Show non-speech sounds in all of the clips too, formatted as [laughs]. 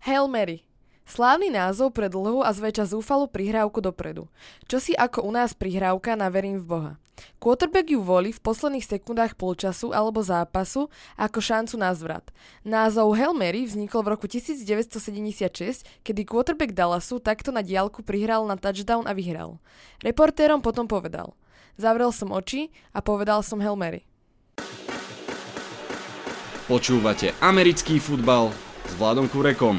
Hail Mary. Slávny názov pre dlhú a zväčša zúfalú prihrávku dopredu. Čo si ako u nás prihrávka na verím v Boha. Quarterback ju volí v posledných sekundách polčasu alebo zápasu ako šancu na zvrat. Názov Hail Mary vznikol v roku 1976, kedy quarterback Dallasu takto na diálku prihral na touchdown a vyhral. Reportérom potom povedal Zavrel som oči a povedal som Hail Mary. Počúvate americký futbal s Vladom Kurekom.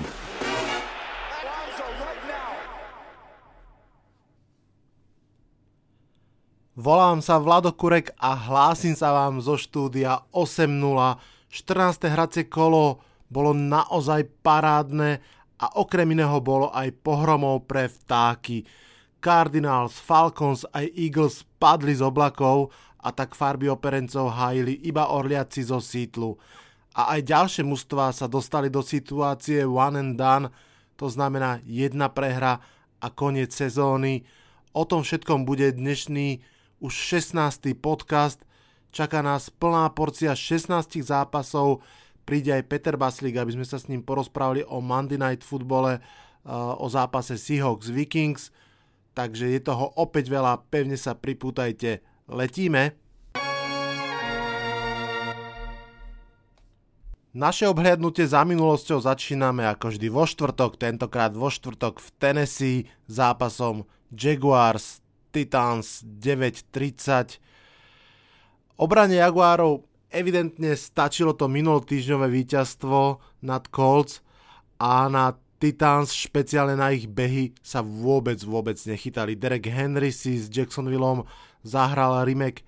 Volám sa Vlado Kurek a hlásim sa vám zo štúdia 8.0. 14. hracie kolo bolo naozaj parádne a okrem iného bolo aj pohromov pre vtáky. Cardinals, Falcons aj Eagles padli z oblakov a tak farby operencov hájili iba orliaci zo sítlu. A aj ďalšie mužstva sa dostali do situácie one and done, to znamená jedna prehra a koniec sezóny. O tom všetkom bude dnešný už 16. podcast. Čaká nás plná porcia 16 zápasov. Príde aj Peter Baslík, aby sme sa s ním porozprávali o Monday Night futbole, o zápase Seahawks Vikings. Takže je toho opäť veľa, pevne sa pripútajte. Letíme. Naše obhliadnutie za minulosťou začíname ako vždy vo štvrtok, tentokrát vo štvrtok v Tennessee zápasom Jaguars Titans 9.30. Obrane Jaguárov evidentne stačilo to minulotýždňové víťazstvo nad Colts a na Titans, špeciálne na ich behy, sa vôbec, vôbec nechytali. Derek Henry si s Jacksonvilleom zahral remake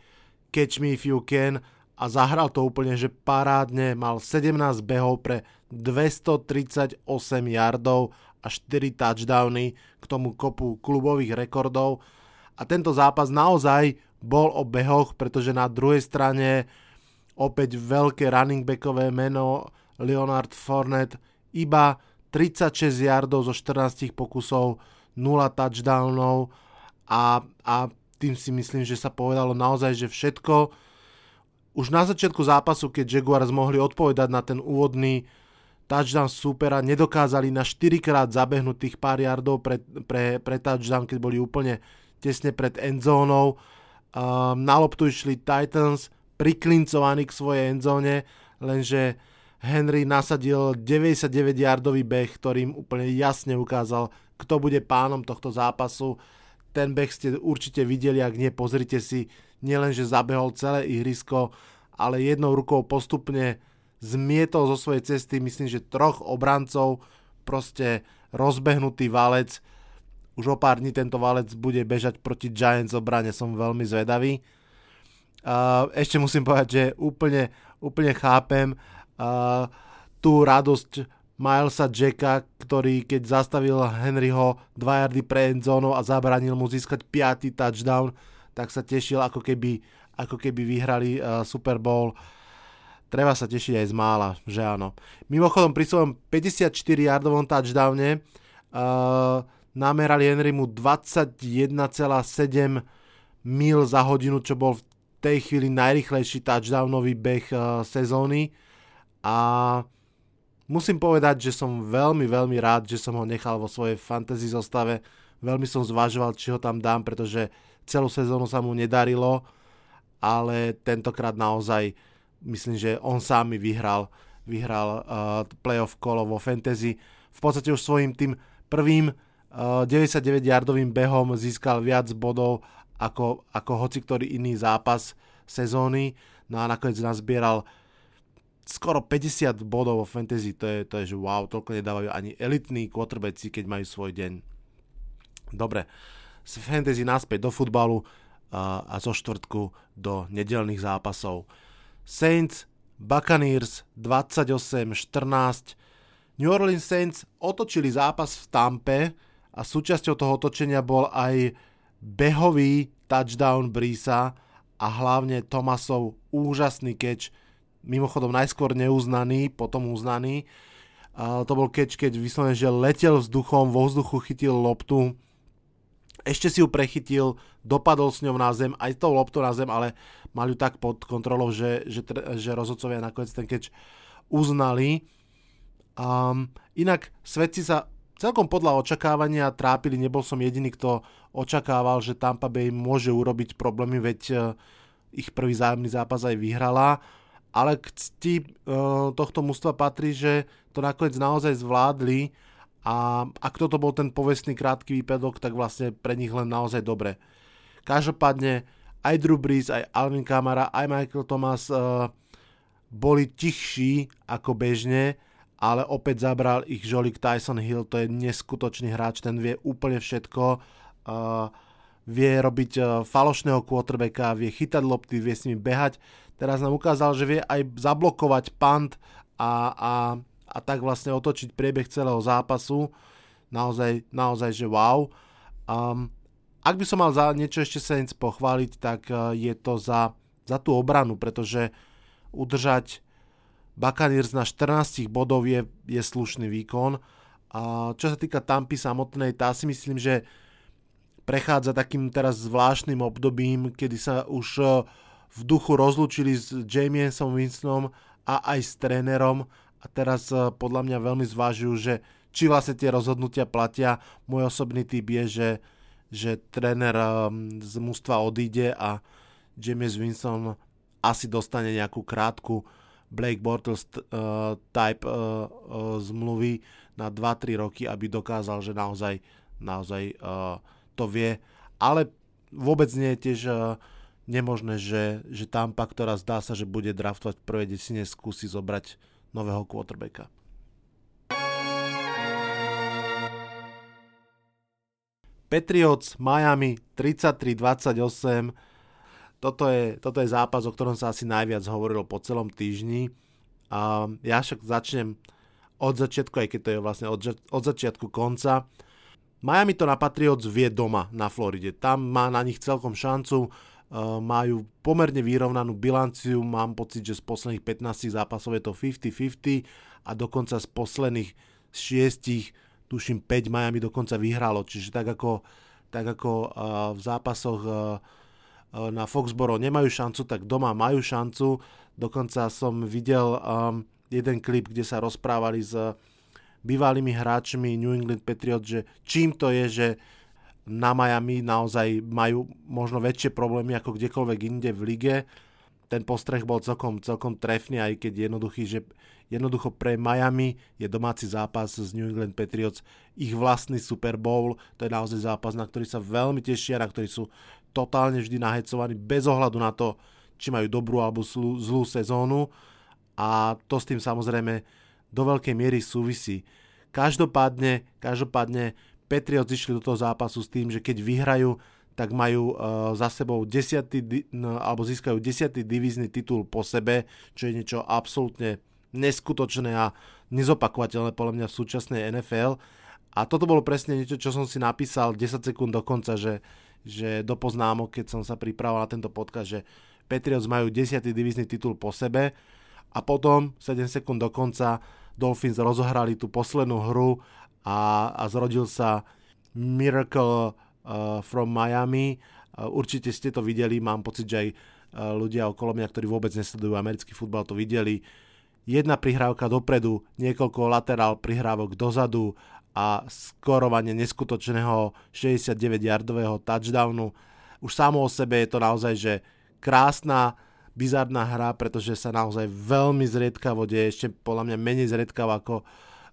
Catch Me If You Can a zahral to úplne, že parádne. Mal 17 behov pre 238 yardov a 4 touchdowny k tomu kopu klubových rekordov a tento zápas naozaj bol o behoch, pretože na druhej strane opäť veľké running backové meno Leonard Fournette iba 36 yardov zo 14 pokusov, 0 touchdownov a, a tým si myslím, že sa povedalo naozaj, že všetko už na začiatku zápasu, keď Jaguars mohli odpovedať na ten úvodný touchdown supera, nedokázali na 4 krát zabehnúť tých pár yardov pre, pre, pre touchdown, keď boli úplne tesne pred endzónou. Um, na loptu išli Titans, priklincovaní k svojej endzóne, lenže Henry nasadil 99-yardový beh, ktorým úplne jasne ukázal, kto bude pánom tohto zápasu. Ten beh ste určite videli, ak nie, pozrite si, nielenže zabehol celé ihrisko, ale jednou rukou postupne zmietol zo svojej cesty, myslím, že troch obrancov, proste rozbehnutý valec, už o pár dní tento valec bude bežať proti Giants obrane, som veľmi zvedavý. Ešte musím povedať, že úplne, úplne chápem tú radosť Milesa Jacka, ktorý keď zastavil Henryho 2 yardy pre endzónou a zabranil mu získať 5. touchdown, tak sa tešil ako keby, ako keby vyhrali uh, Super Bowl. Treba sa tešiť aj z mála, že áno. Mimochodom pri svojom 54 yardovom touchdowne uh, namerali Henrymu 21,7 mil za hodinu, čo bol v tej chvíli najrychlejší touchdownový beh uh, sezóny a musím povedať, že som veľmi, veľmi rád, že som ho nechal vo svojej fantasy zostave. Veľmi som zvažoval, či ho tam dám, pretože celú sezónu sa mu nedarilo, ale tentokrát naozaj myslím, že on sám mi vyhral, vyhral uh, playoff kolo vo fantasy. V podstate už svojim tým prvým 99-yardovým behom získal viac bodov ako, ako hoci ktorý iný zápas sezóny. No a nakoniec nazbieral skoro 50 bodov vo fantasy, to je, to je že wow, toľko nedávajú ani elitní quarterbacki, keď majú svoj deň. Dobre, z fantasy naspäť do futbalu a, a zo štvrtku do nedelných zápasov. Saints, Buccaneers 28-14. New Orleans Saints otočili zápas v Tampe, a súčasťou toho otočenia bol aj behový touchdown Brisa a hlavne Tomasov úžasný catch, mimochodom najskôr neuznaný, potom uznaný. To bol catch, keď vyslovene, že letel vzduchom, vo vzduchu chytil loptu, ešte si ju prechytil, dopadol s ňou na zem, aj tou loptou na zem, ale mal ju tak pod kontrolou, že, že, že rozhodcovia nakoniec ten catch uznali. Um, Inak svedci sa celkom podľa očakávania trápili, nebol som jediný, kto očakával, že Tampa Bay môže urobiť problémy, veď e, ich prvý zájemný zápas aj vyhrala, ale k cti e, tohto mužstva patrí, že to nakoniec naozaj zvládli a ak toto bol ten povestný krátky výpadok, tak vlastne pre nich len naozaj dobre. Každopádne aj Drew Brees, aj Alvin Kamara, aj Michael Thomas uh, boli tichší ako bežne, ale opäť zabral ich žolík Tyson Hill, to je neskutočný hráč, ten vie úplne všetko, uh, vie robiť uh, falošného quarterbacka, vie chytať lopty, vie s nimi behať. Teraz nám ukázal, že vie aj zablokovať punt a, a, a tak vlastne otočiť priebeh celého zápasu. Naozaj, naozaj že wow. Um, ak by som mal za niečo ešte Saints pochváliť, tak e, je to za, za tú obranu, pretože udržať Buccaneers na 14 bodov je, je slušný výkon. A čo sa týka Tampy samotnej, tá si myslím, že prechádza takým teraz zvláštnym obdobím, kedy sa už e, v duchu rozlúčili s Jamiesom Winstonom a aj s trénerom a teraz e, podľa mňa veľmi zvážujú, že či vlastne tie rozhodnutia platia. Môj osobný typ je, že že tréner um, z mústva odíde a James Winston asi dostane nejakú krátku Blake Bortles type zmluvy na 2-3 roky, aby dokázal, že naozaj, naozaj uh, to vie. Ale vôbec nie je tiež uh, nemožné, že, že Tampa, ktorá zdá sa, že bude draftovať v prvej desine, skúsi zobrať nového quarterbacka. Patriots Miami 33-28. Toto je, toto je zápas, o ktorom sa asi najviac hovorilo po celom týždni. A ja však začnem od začiatku, aj keď to je vlastne od, od začiatku konca. Miami to na Patriots vie doma na Floride. Tam má na nich celkom šancu. Uh, majú pomerne vyrovnanú bilanciu. Mám pocit, že z posledných 15 zápasov je to 50-50 a dokonca z posledných 6 tuším 5 Miami dokonca vyhralo, čiže tak ako, tak ako uh, v zápasoch uh, na Foxboro nemajú šancu, tak doma majú šancu. Dokonca som videl um, jeden klip, kde sa rozprávali s bývalými hráčmi New England Patriots, že čím to je, že na Miami naozaj majú možno väčšie problémy ako kdekoľvek inde v lige. Ten postreh bol celkom, celkom trefný, aj keď jednoduchý, že Jednoducho pre Miami je domáci zápas z New England Patriots ich vlastný Super Bowl. To je naozaj zápas, na ktorý sa veľmi tešia, na ktorý sú totálne vždy nahecovaní bez ohľadu na to, či majú dobrú alebo zlú, zlú sezónu. A to s tým samozrejme do veľkej miery súvisí. Každopádne, každopádne Patriots išli do toho zápasu s tým, že keď vyhrajú, tak majú uh, za sebou desiatý, no, alebo získajú desiatý divízny titul po sebe, čo je niečo absolútne neskutočné a nezopakovateľné podľa mňa v súčasnej NFL. A toto bolo presne niečo, čo som si napísal 10 sekúnd do konca, že, že do poznámok, keď som sa pripravoval na tento podcast, že Patriots majú 10. divízny titul po sebe a potom 7 sekúnd do konca Dolphins rozohrali tú poslednú hru a, a zrodil sa Miracle uh, from Miami. Uh, určite ste to videli, mám pocit, že aj uh, ľudia okolo mňa, ktorí vôbec nesledujú americký futbal, to videli jedna prihrávka dopredu, niekoľko laterál prihrávok dozadu a skorovanie neskutočného 69-yardového touchdownu. Už samo o sebe je to naozaj, že krásna, bizarná hra, pretože sa naozaj veľmi zriedkavo deje, ešte podľa mňa menej zriedkavo ako,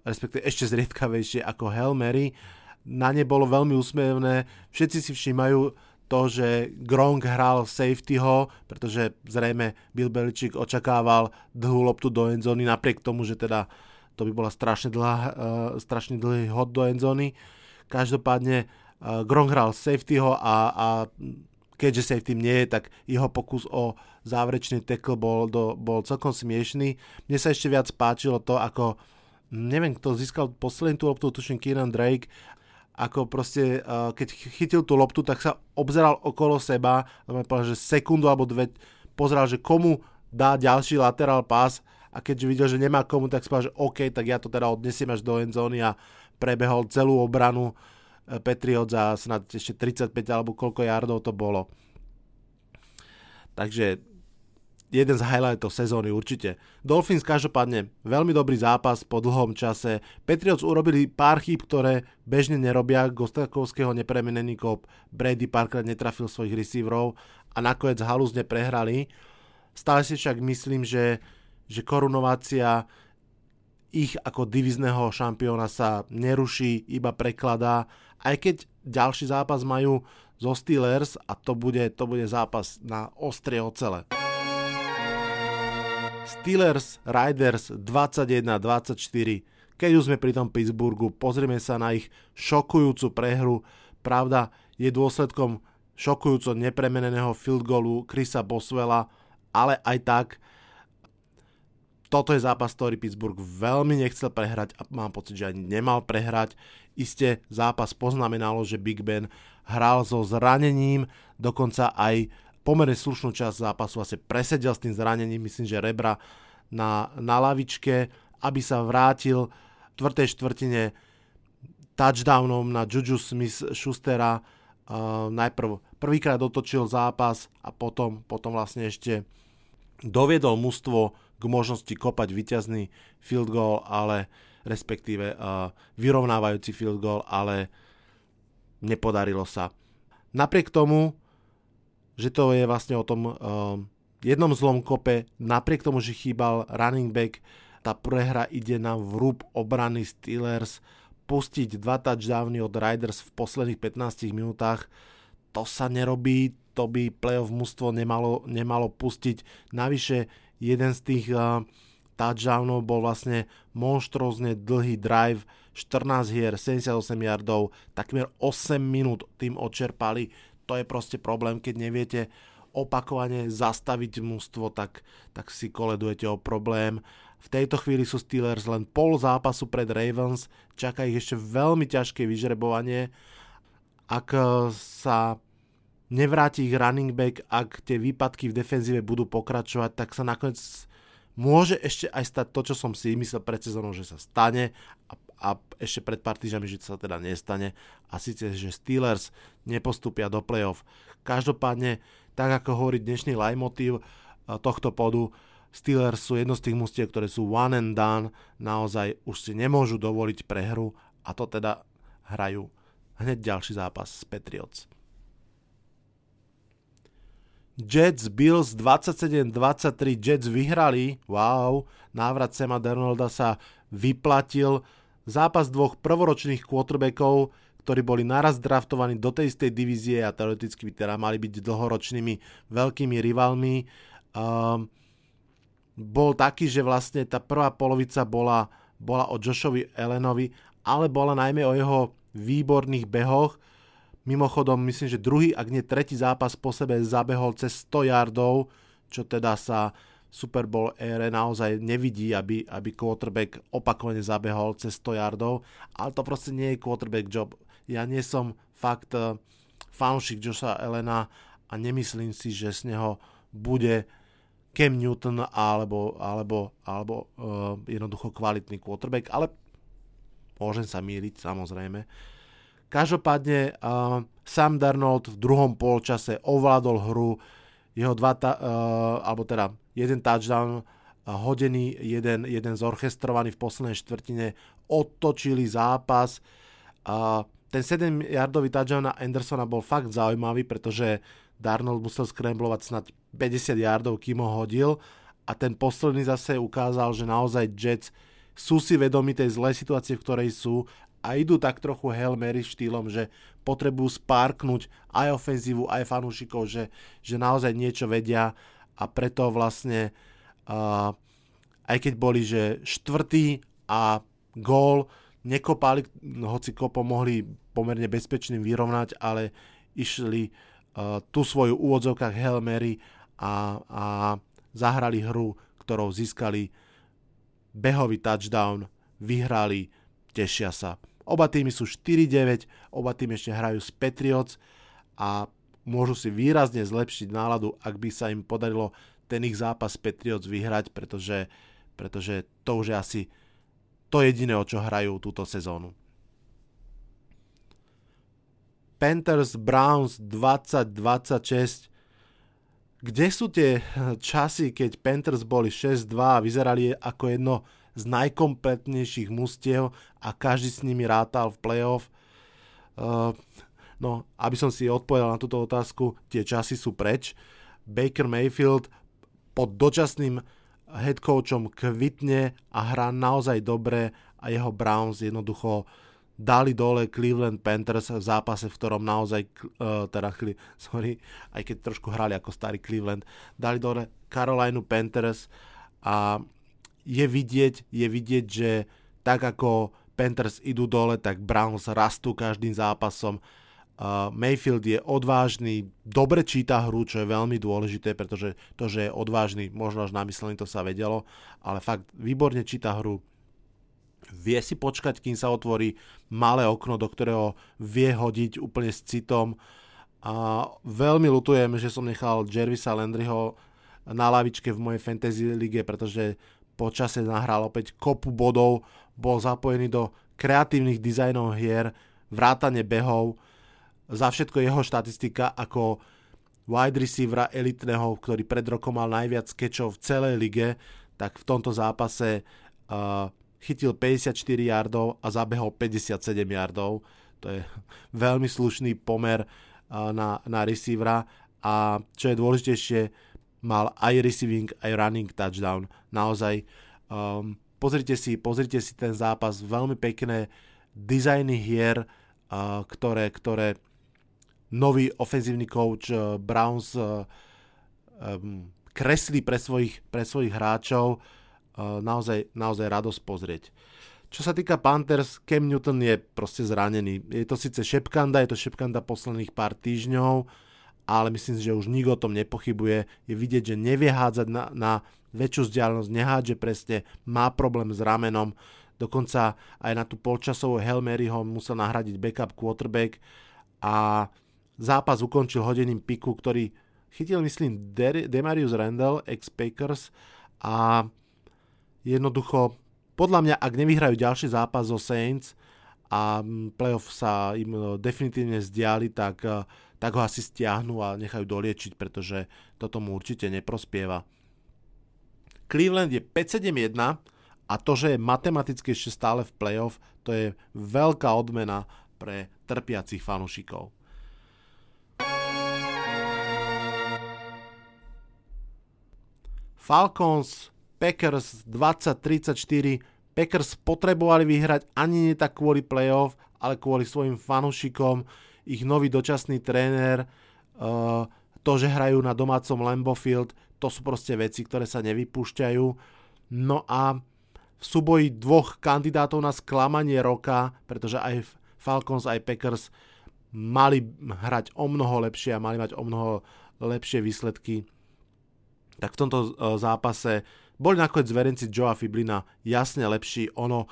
respektíve ešte zriedkavejšie ako Hail Mary. Na ne bolo veľmi úsmevné, všetci si všímajú to, že Gronk hral safetyho, pretože zrejme Bill Belichick očakával dlhú loptu do endzóny, napriek tomu, že teda to by bola strašne, dlhá, uh, strašne dlhý hod do endzóny. Každopádne uh, Gronk hral safetyho a, a keďže safety nie je, tak jeho pokus o záverečný tackle bol, do, bol celkom smiešný. Mne sa ešte viac páčilo to, ako neviem, kto získal poslednú tú loptu, tuším Kieran Drake ako proste, uh, keď chytil tú loptu, tak sa obzeral okolo seba, povedal, že sekundu alebo dve pozeral, že komu dá ďalší lateral pass a keďže videl, že nemá komu, tak spal, že OK, tak ja to teda odnesiem až do endzóny a prebehol celú obranu e, Patriots a snad ešte 35 alebo koľko yardov to bolo. Takže jeden z highlightov sezóny určite. Dolphins každopádne veľmi dobrý zápas po dlhom čase. Patriots urobili pár chýb, ktoré bežne nerobia. Gostakovského nepremenený kop. Brady párkrát netrafil svojich receiverov a nakoniec halúzne prehrali. Stále si však myslím, že, že korunovácia ich ako divizného šampióna sa neruší, iba prekladá. Aj keď ďalší zápas majú zo Steelers a to bude, to bude zápas na ostrie ocele. Steelers Riders 21-24. Keď už sme pri tom Pittsburghu, pozrieme sa na ich šokujúcu prehru. Pravda, je dôsledkom šokujúco nepremeneného field goalu Chrisa Boswella, ale aj tak toto je zápas, ktorý Pittsburgh veľmi nechcel prehrať a mám pocit, že ani nemal prehrať. Isté zápas poznamenalo, že Big Ben hral so zranením, dokonca aj pomerne slušnú časť zápasu asi presedel s tým zranením, myslím, že rebra na, na lavičke, aby sa vrátil v tvrtej štvrtine touchdownom na Juju Smith Schustera. Uh, najprv prvýkrát otočil zápas a potom, potom vlastne ešte doviedol mužstvo k možnosti kopať vyťazný field goal, ale respektíve uh, vyrovnávajúci field goal, ale nepodarilo sa. Napriek tomu že to je vlastne o tom uh, jednom zlom kope, napriek tomu, že chýbal running back, tá prehra ide na vrúb obrany Steelers, pustiť dva touchdowny od Riders v posledných 15 minútach, to sa nerobí, to by playoff mústvo nemalo, nemalo pustiť. Navyše, jeden z tých uh, touchdownov bol vlastne monštrózne dlhý drive, 14 hier, 78 yardov, takmer 8 minút tým odčerpali to je proste problém, keď neviete opakovane zastaviť mužstvo, tak, tak si koledujete o problém. V tejto chvíli sú Steelers len pol zápasu pred Ravens, čaká ich ešte veľmi ťažké vyžrebovanie. Ak e, sa nevráti ich running back, ak tie výpadky v defenzíve budú pokračovať, tak sa nakoniec môže ešte aj stať to, čo som si myslel pred sezónou, že sa stane a a ešte pred pár týždňami, že sa teda nestane a síce, že Steelers nepostupia do playoff. Každopádne, tak ako hovorí dnešný motiv eh, tohto podu, Steelers sú jedno z tých mustiev, ktoré sú one and done, naozaj už si nemôžu dovoliť prehru a to teda hrajú hneď ďalší zápas s Patriots. Jets Bills 27-23, Jets vyhrali, wow, návrat Sema Darnolda sa vyplatil, Zápas dvoch prvoročných quarterbackov, ktorí boli naraz draftovaní do tej istej divízie a teoreticky by teda mali byť dlhoročnými veľkými rivalmi. Um, bol taký, že vlastne tá prvá polovica bola, bola o Joshovi Ellenovi, ale bola najmä o jeho výborných behoch. Mimochodom, myslím, že druhý, ak nie tretí zápas po sebe zabehol cez 100 yardov, čo teda sa Super Bowl ére naozaj nevidí, aby, aby quarterback opakovane zabehol cez 100 yardov, ale to proste nie je quarterback job. Ja nie som fakt uh, fanúšik Joša Elena a nemyslím si, že z neho bude Cam Newton alebo, alebo, alebo uh, jednoducho kvalitný quarterback, ale môžem sa míriť samozrejme. Každopádne uh, Sam Darnold v druhom polčase ovládol hru, jeho dva, ta, uh, alebo teda jeden touchdown hodený, jeden, jeden zorchestrovaný v poslednej štvrtine, otočili zápas. A ten 7-yardový touchdown na Andersona bol fakt zaujímavý, pretože Darnold musel skremblovať snad 50 yardov, kým ho hodil a ten posledný zase ukázal, že naozaj Jets sú si vedomi tej zlej situácie, v ktorej sú a idú tak trochu Hail Mary štýlom, že potrebujú spárknuť aj ofenzívu, aj fanúšikov, že, že naozaj niečo vedia a preto vlastne uh, aj keď boli, že štvrtý a gól nekopali, hoci ko pomohli pomerne bezpečným vyrovnať, ale išli uh, tú svoju úvodzovkách Hail Mary a, a zahrali hru, ktorou získali behový touchdown, vyhrali, tešia sa. Oba týmy sú 4-9, oba týmy ešte hrajú s Patriots a môžu si výrazne zlepšiť náladu, ak by sa im podarilo ten ich zápas Patriots vyhrať, pretože, pretože to už je asi to jediné, o čo hrajú túto sezónu. Panthers Browns 2026 Kde sú tie [laughs] časy, keď Panthers boli 6-2 a vyzerali ako jedno z najkompletnejších mustiev a každý s nimi rátal v playoff? Uh, no, aby som si odpovedal na túto otázku, tie časy sú preč. Baker Mayfield pod dočasným head coachom kvitne a hrá naozaj dobre a jeho Browns jednoducho dali dole Cleveland Panthers v zápase, v ktorom naozaj, uh, teda, [laughs] sorry, aj keď trošku hrali ako starý Cleveland, dali dole Carolina Panthers a je vidieť, je vidieť, že tak ako Panthers idú dole, tak Browns rastú každým zápasom. Uh, Mayfield je odvážny, dobre číta hru, čo je veľmi dôležité, pretože to, že je odvážny, možno až namyslený, to sa vedelo, ale fakt výborne číta hru, vie si počkať, kým sa otvorí malé okno, do ktorého vie hodiť úplne s citom. A veľmi lutujem, že som nechal Jervisa Landryho na lavičke v mojej fantasy lige, pretože po čase nahral opäť kopu bodov, bol zapojený do kreatívnych dizajnov hier, vrátane behov, za všetko jeho štatistika ako wide receivera elitného, ktorý pred rokom mal najviac skečov v celej lige, tak v tomto zápase uh, chytil 54 yardov a zabehol 57 yardov. To je [laughs] veľmi slušný pomer na, na receivera a čo je dôležitejšie, mal aj receiving, aj running touchdown. Naozaj, um, pozrite si, pozrite si ten zápas, veľmi pekné dizajny hier, uh, ktoré, ktoré nový ofenzívny coach uh, Browns uh, um, kreslí pre svojich, pre svojich hráčov naozaj, naozaj radosť pozrieť. Čo sa týka Panthers, Cam Newton je proste zranený. Je to síce šepkanda, je to šepkanda posledných pár týždňov, ale myslím si, že už nikto o tom nepochybuje. Je vidieť, že nevie hádzať na, na väčšiu vzdialenosť, nehádže presne, má problém s ramenom, dokonca aj na tú polčasovú Hail Mary ho musel nahradiť backup quarterback a zápas ukončil hodeným piku, ktorý chytil, myslím, Demarius Randall, ex-Packers a jednoducho, podľa mňa, ak nevyhrajú ďalší zápas zo Saints a playoff sa im e, definitívne zdiali, tak, e, tak ho asi stiahnu a nechajú doliečiť, pretože toto mu určite neprospieva. Cleveland je 5-7-1 a to, že je matematicky ešte stále v playoff, to je veľká odmena pre trpiacich fanúšikov. Falcons Packers 20-34. Packers potrebovali vyhrať ani nie tak kvôli playoff, ale kvôli svojim fanúšikom, ich nový dočasný tréner, uh, to, že hrajú na domácom Lambeau Field, to sú proste veci, ktoré sa nevypúšťajú. No a v súboji dvoch kandidátov na sklamanie roka, pretože aj Falcons, aj Packers mali hrať o mnoho lepšie a mali mať o mnoho lepšie výsledky, tak v tomto uh, zápase boli nakoniec zverenci Joea Fiblina jasne lepší, ono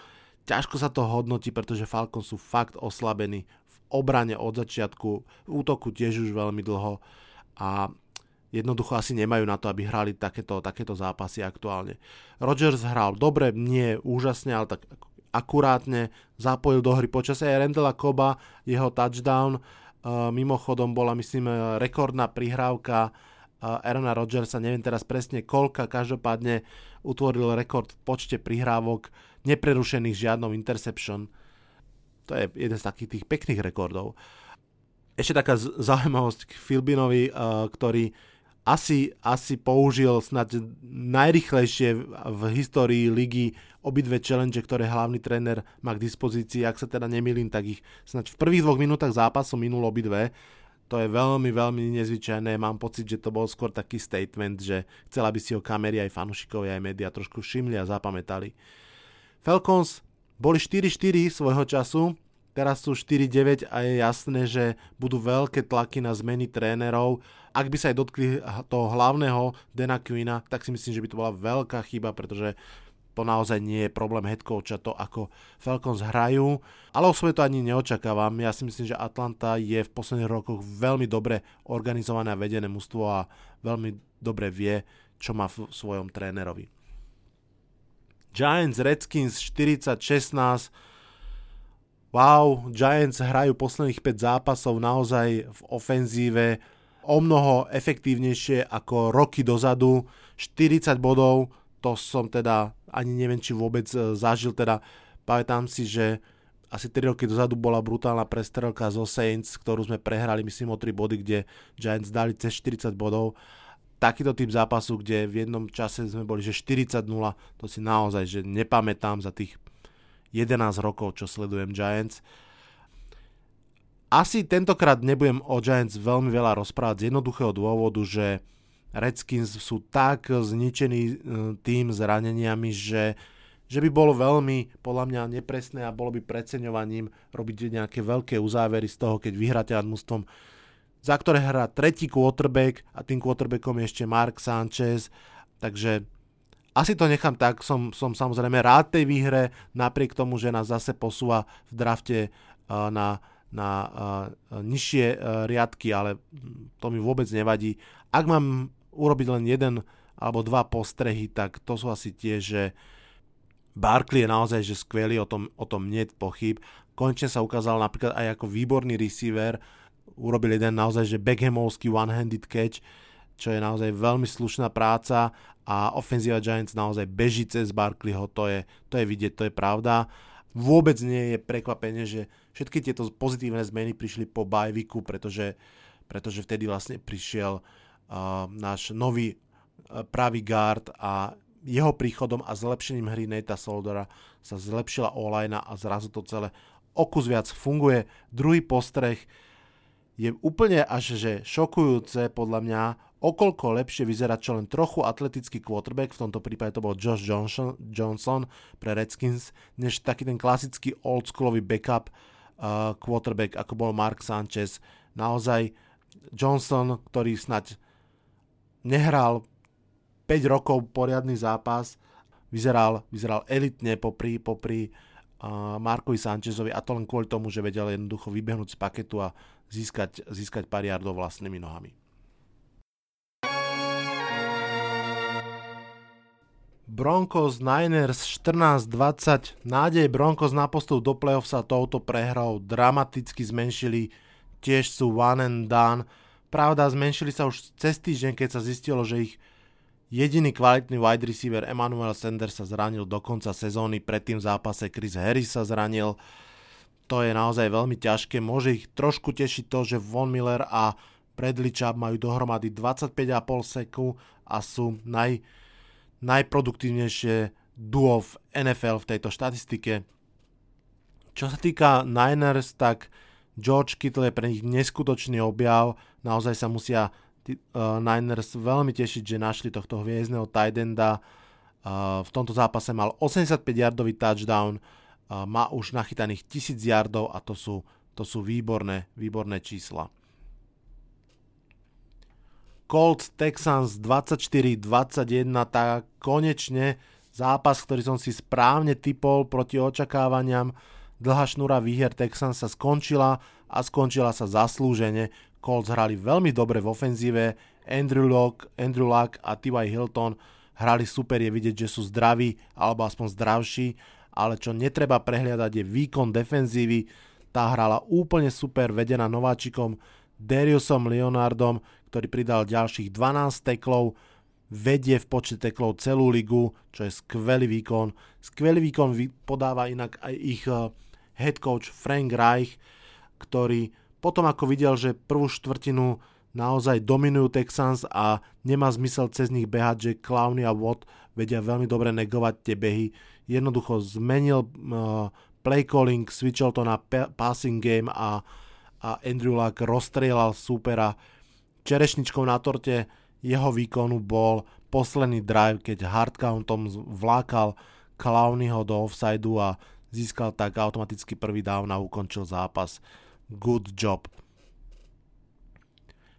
ťažko sa to hodnotí, pretože Falcons sú fakt oslabení v obrane od začiatku, v útoku tiež už veľmi dlho a jednoducho asi nemajú na to, aby hrali takéto, takéto zápasy aktuálne. Rodgers hral dobre, nie úžasne, ale tak akurátne zapojil do hry počasie aj Randalla Koba, jeho touchdown, uh, mimochodom bola myslím rekordná prihrávka Aarona Rodgersa, neviem teraz presne koľka, každopádne utvoril rekord v počte prihrávok neprerušených žiadnou interception. To je jeden z takých tých pekných rekordov. Ešte taká zaujímavosť k Filbinovi, ktorý asi, asi použil snad najrychlejšie v histórii ligy obidve challenge, ktoré hlavný tréner má k dispozícii. Ak sa teda nemýlim, tak ich snad v prvých dvoch minútach zápasu minul obidve to je veľmi, veľmi nezvyčajné. Mám pocit, že to bol skôr taký statement, že chcela by si ho kamery aj fanúšikovia, aj média trošku všimli a zapamätali. Falcons boli 4-4 svojho času, teraz sú 4-9 a je jasné, že budú veľké tlaky na zmeny trénerov. Ak by sa aj dotkli toho hlavného Dana Quina, tak si myslím, že by to bola veľká chyba, pretože to naozaj nie je problém head coacha, to ako Falcons hrajú, ale osobne to ani neočakávam. Ja si myslím, že Atlanta je v posledných rokoch veľmi dobre organizované a vedené mužstvo a veľmi dobre vie, čo má v svojom trénerovi. Giants Redskins 40-16 Wow, Giants hrajú posledných 5 zápasov naozaj v ofenzíve o mnoho efektívnejšie ako roky dozadu. 40 bodov, to som teda ani neviem, či vôbec e, zažil, teda pamätám si, že asi 3 roky dozadu bola brutálna prestrelka zo Saints, ktorú sme prehrali, myslím, o 3 body, kde Giants dali cez 40 bodov. Takýto typ zápasu, kde v jednom čase sme boli, že 40-0, to si naozaj, že nepamätám za tých 11 rokov, čo sledujem Giants. Asi tentokrát nebudem o Giants veľmi veľa rozprávať z jednoduchého dôvodu, že Redskins sú tak zničený e, tým zraneniami, že, že by bolo veľmi podľa mňa nepresné a bolo by preceňovaním robiť nejaké veľké uzávery z toho, keď vyhráte nad mústvom, za ktoré hrá tretí quarterback a tým quarterbackom je ešte Mark Sanchez, takže asi to nechám tak, som, som samozrejme rád tej výhre, napriek tomu, že nás zase posúva v drafte uh, na na uh, nižšie riadky, ale to mi vôbec nevadí. Ak mám urobiť len jeden alebo dva postrehy, tak to sú asi tie, že Barkley je naozaj že skvelý, o tom, o tom nie pochyb. Konečne sa ukázal napríklad aj ako výborný receiver, urobil jeden naozaj že Beckhamovský one-handed catch, čo je naozaj veľmi slušná práca a ofenzíva Giants naozaj beží cez Barkleyho, to je, to je vidieť, to je pravda. Vôbec nie je prekvapenie, že všetky tieto pozitívne zmeny prišli po bajviku, pretože, pretože vtedy vlastne prišiel uh, náš nový uh, pravý guard a jeho príchodom a zlepšením hry Nata Soldera sa zlepšila online a zrazu to celé o kus viac funguje. Druhý postreh je úplne až že šokujúce podľa mňa, okolko lepšie vyzerá čo len trochu atletický quarterback, v tomto prípade to bol Josh Johnson, Johnson pre Redskins, než taký ten klasický oldschoolový backup uh, quarterback, ako bol Mark Sanchez. Naozaj Johnson, ktorý snať nehral 5 rokov poriadny zápas, vyzeral, vyzeral elitne popri, popri uh, Markovi Sanchezovi a to len kvôli tomu, že vedel jednoducho vybehnúť z paketu a získať, získať pár jardov vlastnými nohami. Broncos Niners 14-20. Nádej Broncos na postup do playoff sa touto prehrou dramaticky zmenšili. Tiež sú one and done. Pravda, zmenšili sa už cez týždeň, keď sa zistilo, že ich jediný kvalitný wide receiver Emmanuel Sanders sa zranil do konca sezóny. Predtým v zápase Chris Harris sa zranil to je naozaj veľmi ťažké. Môže ich trošku tešiť to, že Von Miller a Bradley Chubb majú dohromady 25,5 seku a sú naj, najproduktívnejšie duo v NFL v tejto štatistike. Čo sa týka Niners, tak George Kittle je pre nich neskutočný objav. Naozaj sa musia uh, Niners veľmi tešiť, že našli tohto hviezdneho tight. Uh, v tomto zápase mal 85 yardový touchdown, má už nachytaných 1000 yardov a to sú, to sú výborné, výborné čísla. Colts Texans 24-21, tak konečne zápas, ktorý som si správne typol proti očakávaniam. Dlhá šnúra výher Texans sa skončila a skončila sa zaslúžene. Colts hrali veľmi dobre v ofenzíve, Andrew Luck, Andrew Luck a T.Y. Hilton hrali super, je vidieť, že sú zdraví alebo aspoň zdravší ale čo netreba prehliadať je výkon defenzívy. Tá hrala úplne super, vedená nováčikom Dariusom Leonardom, ktorý pridal ďalších 12 teklov, vedie v počte teklov celú ligu, čo je skvelý výkon. Skvelý výkon podáva inak aj ich eh, head coach Frank Reich, ktorý potom ako videl, že prvú štvrtinu naozaj dominujú Texans a nemá zmysel cez nich behať, že Clowny a Watt vedia veľmi dobre negovať tie behy. Jednoducho zmenil uh, play calling, switchol to na pa- passing game a, a Andrew Luck rozstrieľal supera. Čerešničkou na torte jeho výkonu bol posledný drive, keď hardcountom vlákal Clownyho do offsideu a získal tak automaticky prvý down a ukončil zápas. Good job.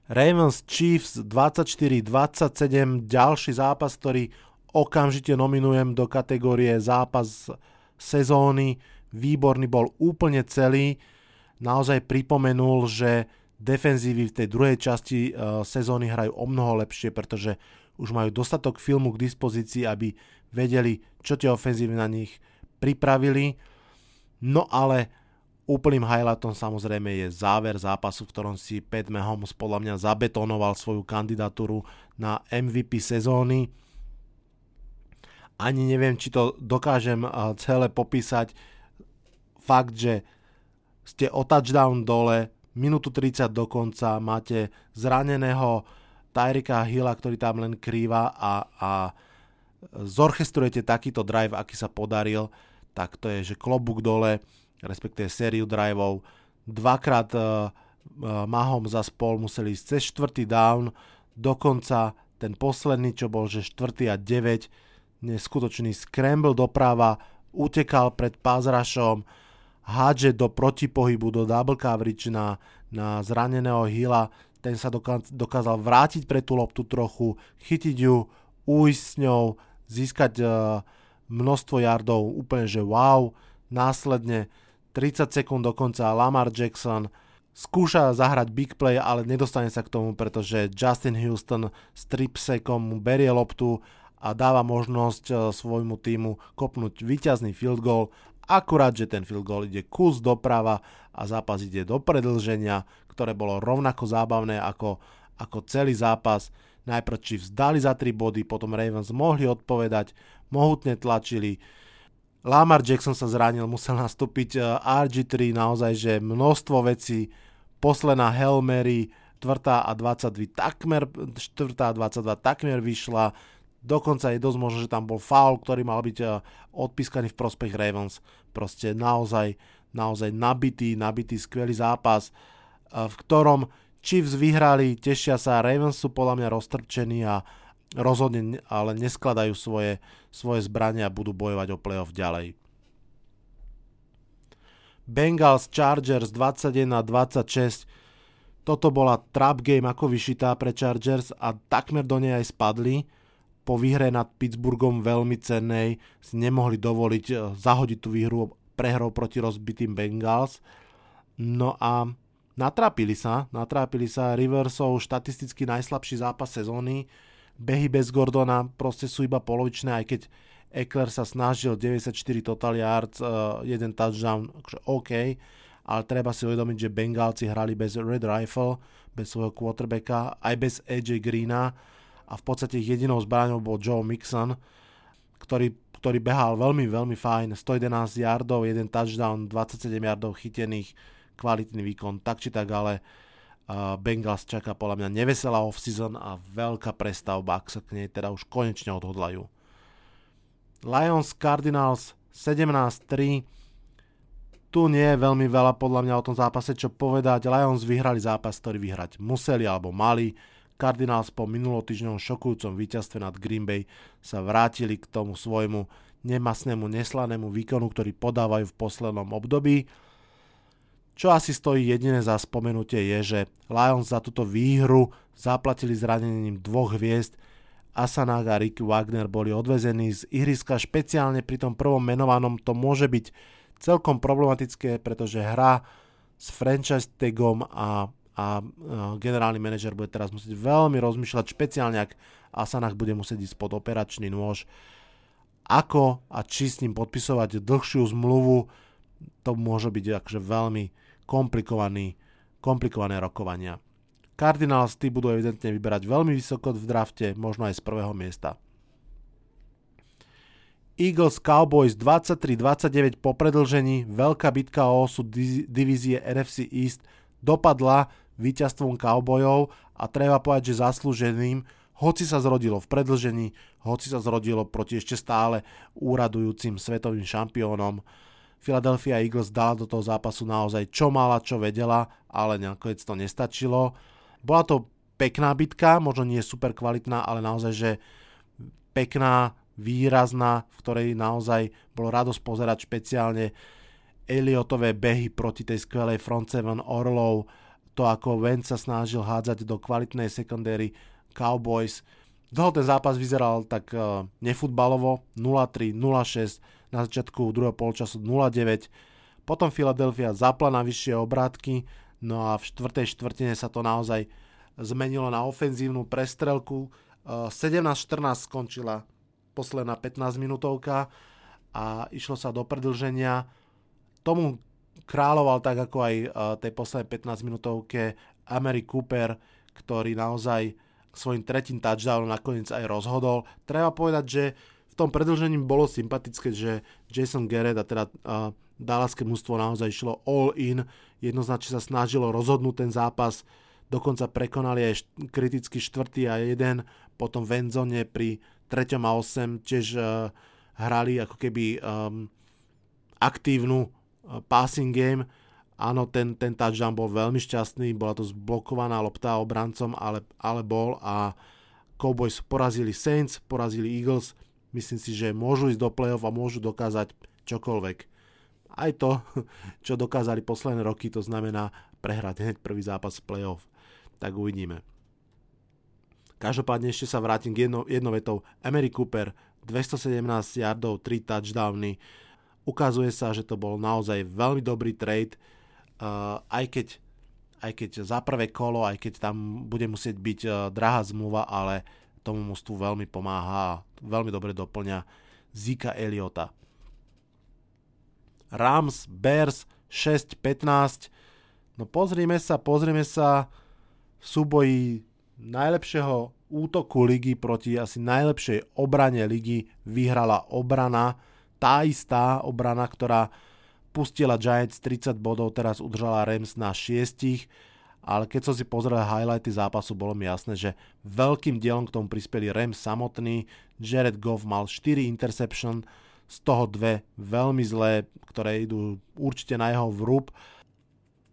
Ravens Chiefs 24-27, ďalší zápas, ktorý okamžite nominujem do kategórie zápas sezóny. Výborný bol úplne celý. Naozaj pripomenul, že defenzívy v tej druhej časti uh, sezóny hrajú o mnoho lepšie, pretože už majú dostatok filmu k dispozícii, aby vedeli, čo tie ofenzívy na nich pripravili. No ale Úplným highlightom samozrejme je záver zápasu, v ktorom si Pat Mahomes podľa mňa zabetonoval svoju kandidatúru na MVP sezóny. Ani neviem, či to dokážem celé popísať. Fakt, že ste o touchdown dole, minútu 30 do konca, máte zraneného Tyrika Hilla, ktorý tam len krýva a, a zorchestrujete takýto drive, aký sa podaril, tak to je, že klobúk dole, respektíve sériu driveov. Dvakrát uh, uh, Mahom za spol museli ísť cez štvrtý down, dokonca ten posledný, čo bol, že štvrtý a 9, neskutočný scramble doprava, utekal pred pázrašom, hádže do protipohybu, do double coverage na, na zraneného Hila, ten sa dokázal vrátiť pre tú loptu trochu, chytiť ju, ujsť s ňou, získať uh, množstvo yardov, úplne že wow, následne 30 sekúnd dokonca Lamar Jackson skúša zahrať big play, ale nedostane sa k tomu, pretože Justin Houston s tripsekom berie loptu a dáva možnosť e, svojmu týmu kopnúť víťazný field goal. Akurát, že ten field goal ide kus doprava a zápas ide do predlženia, ktoré bolo rovnako zábavné ako, ako celý zápas. Najprv či vzdali za 3 body, potom Ravens mohli odpovedať, mohutne tlačili, Lamar Jackson sa zranil, musel nastúpiť eh, RG3, naozaj, že množstvo vecí, posledná Hail Mary, 4. a 22 takmer, 4. a 22 takmer vyšla, dokonca je dosť možné, že tam bol foul, ktorý mal byť eh, odpískaný v prospech Ravens. Proste naozaj, naozaj nabitý, nabitý skvelý zápas, eh, v ktorom Chiefs vyhrali, tešia sa, Ravens sú podľa mňa roztrpčení a, rozhodne ale neskladajú svoje, svoje zbrania a budú bojovať o playoff ďalej. Bengals Chargers 21-26 toto bola trap game ako vyšitá pre Chargers a takmer do nej aj spadli. Po výhre nad Pittsburghom veľmi cennej si nemohli dovoliť eh, zahodiť tú výhru prehrou proti rozbitým Bengals. No a natrápili sa, natrápili sa Riversov štatisticky najslabší zápas sezóny behy bez Gordona proste sú iba polovičné, aj keď Eckler sa snažil 94 total yards, uh, jeden touchdown, akože OK, ale treba si uvedomiť, že Bengálci hrali bez Red Rifle, bez svojho quarterbacka, aj bez AJ Greena a v podstate jedinou zbraňou bol Joe Mixon, ktorý, ktorý behal veľmi, veľmi fajn, 111 yardov, jeden touchdown, 27 yardov chytených, kvalitný výkon, tak či tak, ale uh, Bengals čaká podľa mňa neveselá off-season a veľká prestavba, ak sa k nej teda už konečne odhodlajú. Lions Cardinals 17-3 tu nie je veľmi veľa podľa mňa o tom zápase čo povedať. Lions vyhrali zápas, ktorý vyhrať museli alebo mali. Cardinals po minulotýždňovom šokujúcom víťazstve nad Green Bay sa vrátili k tomu svojmu nemasnému, neslanému výkonu, ktorý podávajú v poslednom období. Čo asi stojí jediné za spomenutie je, že Lions za túto výhru zaplatili zranením dvoch hviezd. Asanák a Rick Wagner boli odvezení z ihriska špeciálne pri tom prvom menovanom to môže byť celkom problematické, pretože hra s franchise tagom a, a generálny manažer bude teraz musieť veľmi rozmýšľať, špeciálne ak Asanák bude musieť ísť pod operačný nôž, ako a či s ním podpisovať dlhšiu zmluvu, to môže byť akože veľmi komplikovaný, komplikované rokovania. Cardinals tí budú evidentne vyberať veľmi vysoko v drafte, možno aj z prvého miesta. Eagles Cowboys 23-29 po predlžení, veľká bitka o osud divízie NFC East dopadla víťazstvom Cowboyov a treba povedať, že zaslúženým, hoci sa zrodilo v predlžení, hoci sa zrodilo proti ešte stále úradujúcim svetovým šampiónom. Philadelphia Eagles dala do toho zápasu naozaj čo mala, čo vedela, ale nakoniec to nestačilo. Bola to pekná bitka, možno nie super kvalitná, ale naozaj, že pekná, výrazná, v ktorej naozaj bolo radosť pozerať špeciálne Eliotové behy proti tej skvelej front seven Orlov, to ako Wentz sa snažil hádzať do kvalitnej sekundéry Cowboys. Dlho ten zápas vyzeral tak uh, nefutbalovo, 0-3, 0-6, na začiatku druhého polčasu 0-9, potom Philadelphia zapla na vyššie obrátky, no a v štvrtej štvrtine sa to naozaj zmenilo na ofenzívnu prestrelku. 17-14 skončila posledná 15 minútovka a išlo sa do predlženia. Tomu kráľoval tak ako aj uh, tej poslednej 15 minútovke Emery Cooper, ktorý naozaj svojim tretím touchdownom nakoniec aj rozhodol. Treba povedať, že tom predlžení bolo sympatické, že Jason Garrett a teda uh, Dallaské mústvo naozaj išlo all in, jednoznačne sa snažilo rozhodnúť ten zápas, dokonca prekonali aj kriticky štvrtý a jeden, potom v endzone pri 3. a 8 tiež uh, hrali ako keby um, aktívnu uh, passing game. Áno, ten, ten touchdown bol veľmi šťastný, bola to zblokovaná lopta obrancom, ale, ale bol a Cowboys porazili Saints, porazili Eagles. Myslím si, že môžu ísť do playoff a môžu dokázať čokoľvek. Aj to, [laughs] čo dokázali posledné roky, to znamená prehrať hneď prvý zápas v playoff. Tak uvidíme. Každopádne ešte sa vrátim k jedno, jednou vetou. Emery Cooper, 217 yardov, 3 touchdowny. Ukazuje sa, že to bol naozaj veľmi dobrý trade, uh, aj keď aj keď za prvé kolo, aj keď tam bude musieť byť uh, drahá zmluva, ale tomu mústvu veľmi pomáha a veľmi dobre doplňa Zika Eliota. Rams, Bears 6-15. No pozrime sa, pozrime sa v súboji najlepšieho útoku ligy proti asi najlepšej obrane ligy vyhrala obrana, tá istá obrana, ktorá pustila Giants 30 bodov, teraz udržala Rams na 6, ale keď som si pozrel highlighty zápasu, bolo mi jasné, že veľkým dielom k tomu prispeli Rams samotný, Jared Goff mal 4 interception, z toho dve veľmi zlé, ktoré idú určite na jeho vrúb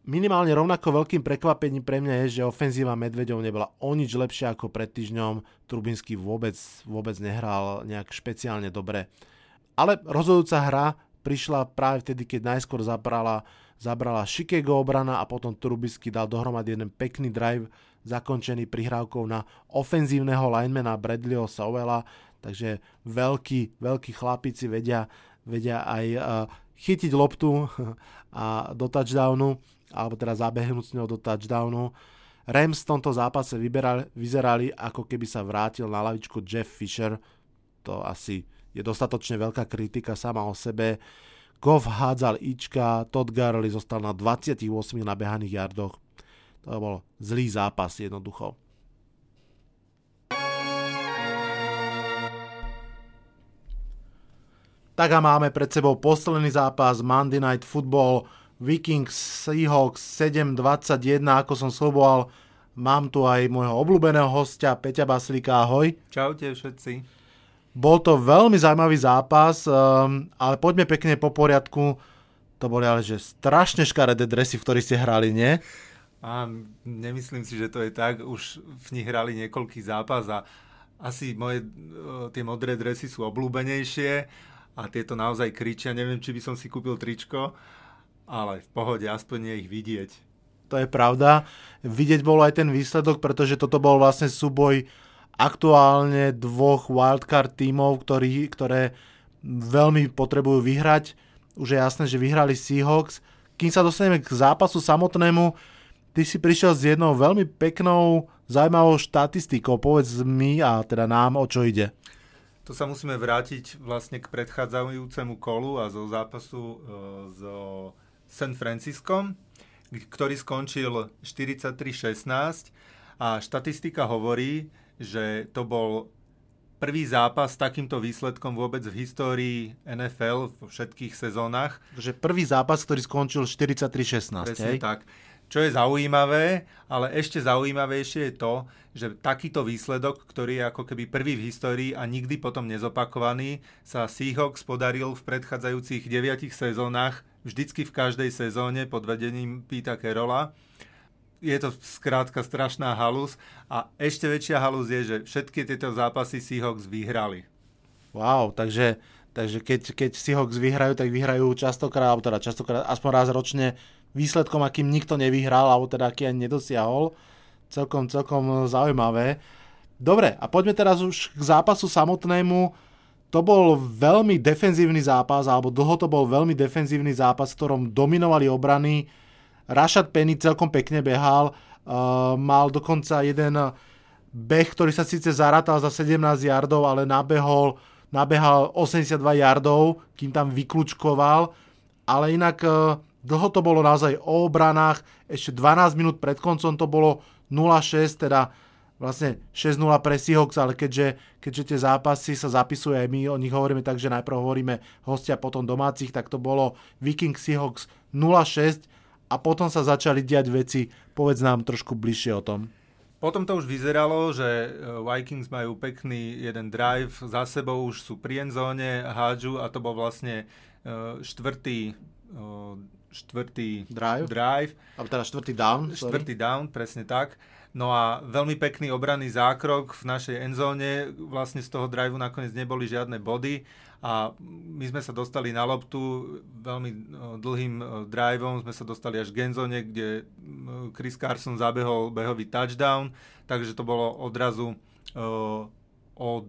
minimálne rovnako veľkým prekvapením pre mňa je, že ofenzíva Medvedov nebola o nič lepšia ako pred týždňom. Trubinsky vôbec, vôbec nehral nejak špeciálne dobre. Ale rozhodujúca hra prišla práve vtedy, keď najskôr zabrala, zabrala Chicago obrana a potom Trubinsky dal dohromady jeden pekný drive zakončený prihrávkou na ofenzívneho linemana Bradleyho Sowella, takže veľkí, veľkí chlapíci vedia, vedia aj uh, chytiť loptu [laughs] a do touchdownu alebo teda zabehnúť s ňou do touchdownu. Rams v tomto zápase vyberali, vyzerali, ako keby sa vrátil na lavičku Jeff Fisher. To asi je dostatočne veľká kritika sama o sebe. Goff hádzal Ička, Todd Gurley zostal na 28 nabehaných jardoch. To bol zlý zápas jednoducho. Tak a máme pred sebou posledný zápas Monday Night Football Vikings Seahawks 7-21, ako som sloboval. Mám tu aj môjho obľúbeného hostia Peťa Baslíka, ahoj. Čaute všetci. Bol to veľmi zaujímavý zápas, um, ale poďme pekne po poriadku. To boli ale že strašne škaredé dresy, v ktorých ste hrali, nie? A nemyslím si, že to je tak. Už v nich hrali niekoľký zápas a asi moje tie modré dresy sú obľúbenejšie a tieto naozaj kričia. Neviem, či by som si kúpil tričko, ale v pohode, aspoň je ich vidieť. To je pravda. Vidieť bol aj ten výsledok, pretože toto bol vlastne súboj aktuálne dvoch wildcard tímov, ktorí, ktoré veľmi potrebujú vyhrať. Už je jasné, že vyhrali Seahawks. Kým sa dostaneme k zápasu samotnému, ty si prišiel s jednou veľmi peknou, zaujímavou štatistikou. Povedz mi a teda nám, o čo ide. To sa musíme vrátiť vlastne k predchádzajúcemu kolu a zo zápasu e, zo San Francisco, ktorý skončil 43-16 a štatistika hovorí, že to bol prvý zápas s takýmto výsledkom vôbec v histórii NFL vo všetkých sezónach. Že prvý zápas, ktorý skončil 43-16. Presne hej? tak. Čo je zaujímavé, ale ešte zaujímavejšie je to, že takýto výsledok, ktorý je ako keby prvý v histórii a nikdy potom nezopakovaný, sa Seahawks podaril v predchádzajúcich deviatich sezónach vždycky v každej sezóne pod vedením Pita Kerola. Je to skrátka strašná halus a ešte väčšia halus je, že všetky tieto zápasy Seahawks vyhrali. Wow, takže, takže keď, keď Seahawks vyhrajú, tak vyhrajú častokrát, alebo teda častokrát, aspoň raz ročne výsledkom, akým nikto nevyhral, alebo teda aký ani nedosiahol. Celkom, celkom zaujímavé. Dobre, a poďme teraz už k zápasu samotnému to bol veľmi defenzívny zápas, alebo dlho to bol veľmi defenzívny zápas, v ktorom dominovali obrany. Rashad Penny celkom pekne behal, uh, mal dokonca jeden beh, ktorý sa síce zarátal za 17 yardov, ale nabehol, nabehal 82 yardov, kým tam vykľúčkoval, ale inak uh, Dlho to bolo naozaj o obranách, ešte 12 minút pred koncom to bolo 0-6, teda vlastne 6-0 pre Seahawks, ale keďže, keďže tie zápasy sa zapisujú aj my, o nich hovoríme tak, že najprv hovoríme hostia, potom domácich, tak to bolo Viking Seahawks 0-6 a potom sa začali diať veci, povedz nám trošku bližšie o tom. Potom to už vyzeralo, že e, Vikings majú pekný jeden drive, za sebou už sú pri endzóne, hádžu a to bol vlastne e, štvrtý štvrtý drive, drive alebo teda štvrtý down. Štvrtý sorry. down, presne tak. No a veľmi pekný obranný zákrok v našej endzóne. Vlastne z toho driveu nakoniec neboli žiadne body a my sme sa dostali na loptu veľmi dlhým driveom, sme sa dostali až k endzóne, kde Chris Carson zabehol behový touchdown, takže to bolo odrazu o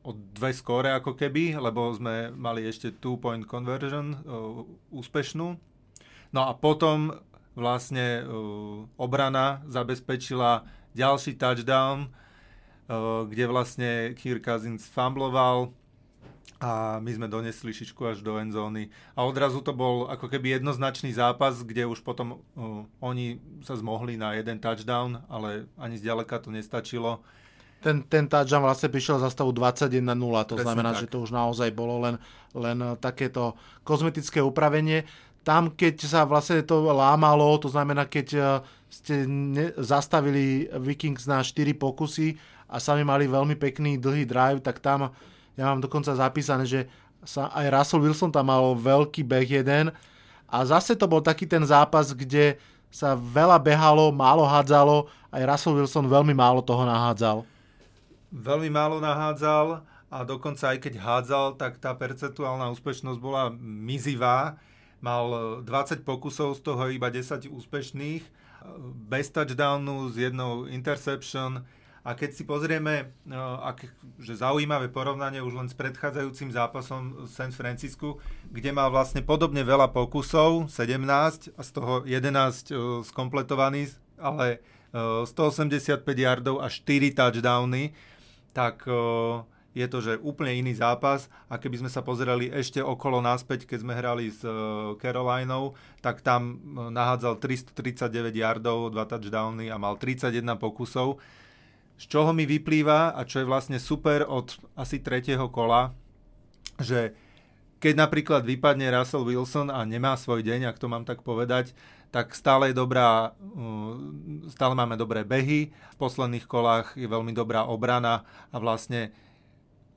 o dve skóre ako keby, lebo sme mali ešte two-point conversion uh, úspešnú. No a potom vlastne uh, obrana zabezpečila ďalší touchdown, uh, kde vlastne Kirk Cousins fumbloval a my sme donesli šičku až do endzóny. A odrazu to bol ako keby jednoznačný zápas, kde už potom uh, oni sa zmohli na jeden touchdown, ale ani zďaleka to nestačilo ten, ten touchdown vlastne prišiel za stavu 21-0, to Presne znamená, tak. že to už naozaj bolo len, len takéto kozmetické upravenie. Tam, keď sa vlastne to lámalo, to znamená, keď eh, ste ne, zastavili Vikings na 4 pokusy a sami mali veľmi pekný dlhý drive, tak tam ja mám dokonca zapísané, že sa aj Russell Wilson tam mal veľký beh jeden a zase to bol taký ten zápas, kde sa veľa behalo, málo hádzalo, aj Russell Wilson veľmi málo toho nahádzal veľmi málo nahádzal a dokonca aj keď hádzal, tak tá percentuálna úspešnosť bola mizivá. Mal 20 pokusov, z toho iba 10 úspešných, bez touchdownu, s jednou interception. A keď si pozrieme, no, ak, že zaujímavé porovnanie už len s predchádzajúcim zápasom v San Francisku, kde mal vlastne podobne veľa pokusov, 17, a z toho 11 uh, skompletovaný, ale uh, 185 yardov a 4 touchdowny tak je to, že úplne iný zápas a keby sme sa pozerali ešte okolo náspäť, keď sme hrali s Carolinou, tak tam nahádzal 339 yardov, 2 touchdowny a mal 31 pokusov. Z čoho mi vyplýva a čo je vlastne super od asi tretieho kola, že keď napríklad vypadne Russell Wilson a nemá svoj deň, ak to mám tak povedať, tak stále je dobrá, uh, stále máme dobré behy, v posledných kolách je veľmi dobrá obrana a vlastne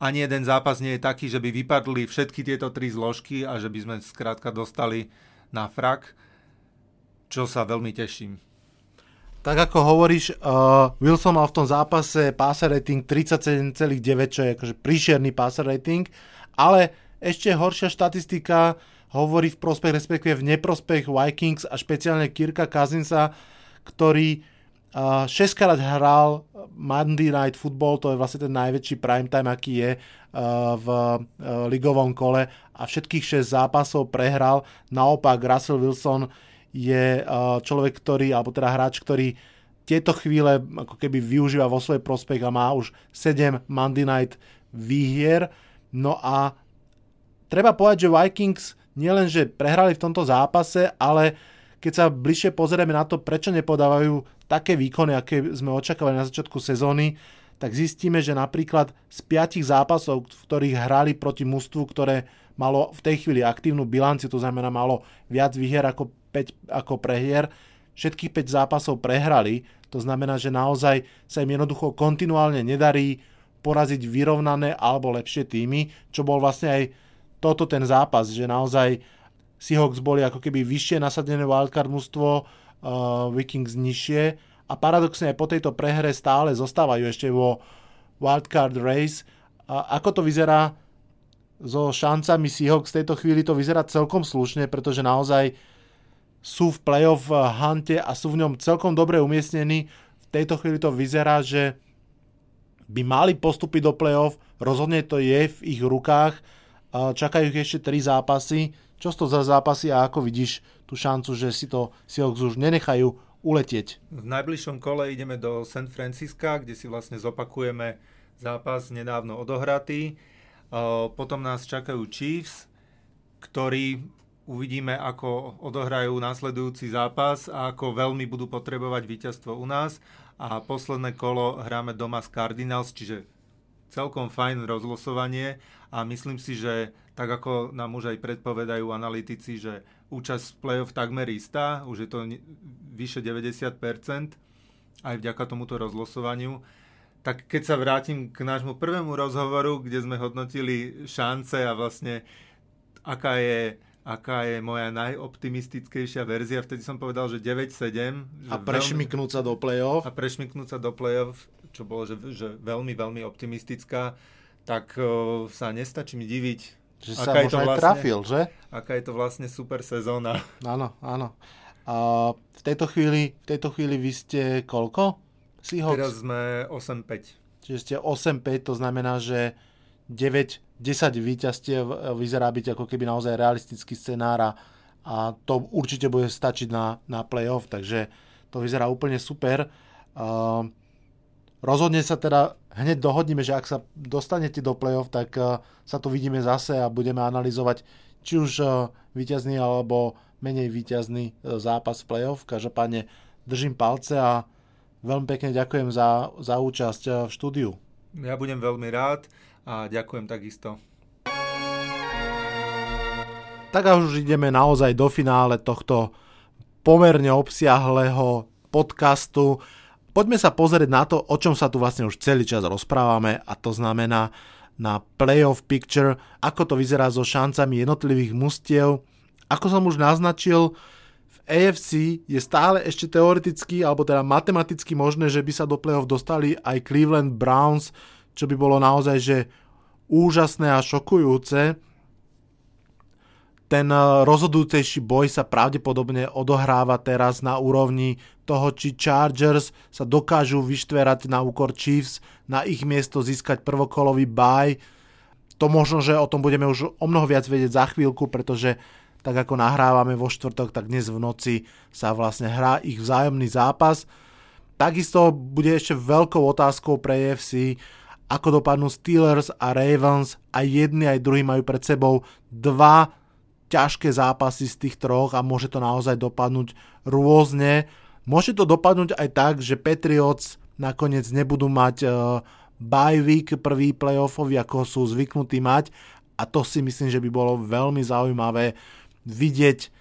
ani jeden zápas nie je taký, že by vypadli všetky tieto tri zložky a že by sme skrátka dostali na frak, čo sa veľmi teším. Tak ako hovoríš, uh, Wilson mal v tom zápase passer rating 37,9, čo je akože príšerný passer rating, ale ešte horšia štatistika hovorí v prospech, respektíve v neprospech Vikings a špeciálne Kirka Kazinsa, ktorý uh, 6 krát hral Monday Night Football, to je vlastne ten najväčší prime time, aký je uh, v uh, ligovom kole a všetkých 6 zápasov prehral. Naopak Russell Wilson je uh, človek, ktorý, alebo teda hráč, ktorý tieto chvíle ako keby využíva vo svoj prospech a má už 7 Monday Night výhier. No a treba povedať, že Vikings nielen, že prehrali v tomto zápase, ale keď sa bližšie pozrieme na to, prečo nepodávajú také výkony, aké sme očakávali na začiatku sezóny, tak zistíme, že napríklad z piatich zápasov, v ktorých hrali proti mústvu, ktoré malo v tej chvíli aktívnu bilanciu, to znamená malo viac výhier ako, 5, ako prehier, všetkých 5 zápasov prehrali, to znamená, že naozaj sa im jednoducho kontinuálne nedarí poraziť vyrovnané alebo lepšie týmy, čo bol vlastne aj toto ten zápas, že naozaj Seahawks boli ako keby vyššie nasadené wildcard mužstvo, uh, Vikings nižšie. A paradoxne aj po tejto prehre stále zostávajú ešte vo wildcard race. A ako to vyzerá so šancami Seahawks v tejto chvíli? To vyzerá celkom slušne, pretože naozaj sú v playoff hante a sú v ňom celkom dobre umiestnení. V tejto chvíli to vyzerá, že by mali postúpiť do playoff, rozhodne to je v ich rukách Čakajú ich ešte 3 zápasy. Čo to za zápasy a ako vidíš tú šancu, že si to Seahawks už nenechajú uletieť? V najbližšom kole ideme do San Francisca, kde si vlastne zopakujeme zápas nedávno odohratý. Potom nás čakajú Chiefs, ktorí Uvidíme, ako odohrajú následujúci zápas a ako veľmi budú potrebovať víťazstvo u nás. A posledné kolo hráme doma s Cardinals, čiže celkom fajn rozlosovanie a myslím si, že tak ako nám už aj predpovedajú analytici, že účasť v play-off takmer istá, už je to vyše 90%, aj vďaka tomuto rozlosovaniu. Tak keď sa vrátim k nášmu prvému rozhovoru, kde sme hodnotili šance a vlastne aká je aká je moja najoptimistickejšia verzia. Vtedy som povedal, že 9-7. A prešmiknúť sa do play-off. A prešmiknúť sa do play-off, čo bolo že, že veľmi, veľmi optimistická. Tak uh, sa nestačí mi diviť. Že sa možno aj vlastne, trafil, že? Aká je to vlastne super sezóna. [laughs] Áno, áno. A v tejto chvíli, v tejto chvíli vy ste koľko? Seahawks? Teraz sme 8-5. Čiže ste 8-5, to znamená, že 9, 10 víťazstiev e, vyzerá byť ako keby naozaj realistický scenár a, to určite bude stačiť na, na playoff, takže to vyzerá úplne super. Uh, rozhodne sa teda hneď dohodneme, že ak sa dostanete do playoff, tak uh, sa tu vidíme zase a budeme analyzovať či už uh, víťazný alebo menej víťazný uh, zápas v playoff. Každopádne držím palce a veľmi pekne ďakujem za, za účasť v štúdiu. Ja budem veľmi rád a ďakujem takisto. Tak a už ideme naozaj do finále tohto pomerne obsiahlého podcastu. Poďme sa pozrieť na to, o čom sa tu vlastne už celý čas rozprávame a to znamená na playoff picture, ako to vyzerá so šancami jednotlivých mustiev. Ako som už naznačil, v AFC je stále ešte teoreticky alebo teda matematicky možné, že by sa do playoff dostali aj Cleveland Browns, čo by bolo naozaj že úžasné a šokujúce. Ten eh, rozhodujúcejší boj sa pravdepodobne odohráva teraz na úrovni toho, či Chargers sa dokážu vyštverať na úkor Chiefs, na ich miesto získať prvokolový baj. To možno, že o tom budeme už o mnoho viac vedieť za chvíľku, pretože tak ako nahrávame vo štvrtok, tak dnes v noci sa vlastne hrá ich vzájomný zápas. Takisto bude ešte veľkou otázkou pre EFC, ako dopadnú Steelers a Ravens. Aj jedni, aj druhí majú pred sebou dva ťažké zápasy z tých troch a môže to naozaj dopadnúť rôzne. Môže to dopadnúť aj tak, že Patriots nakoniec nebudú mať uh, bye week prvý playoffový, ako sú zvyknutí mať a to si myslím, že by bolo veľmi zaujímavé vidieť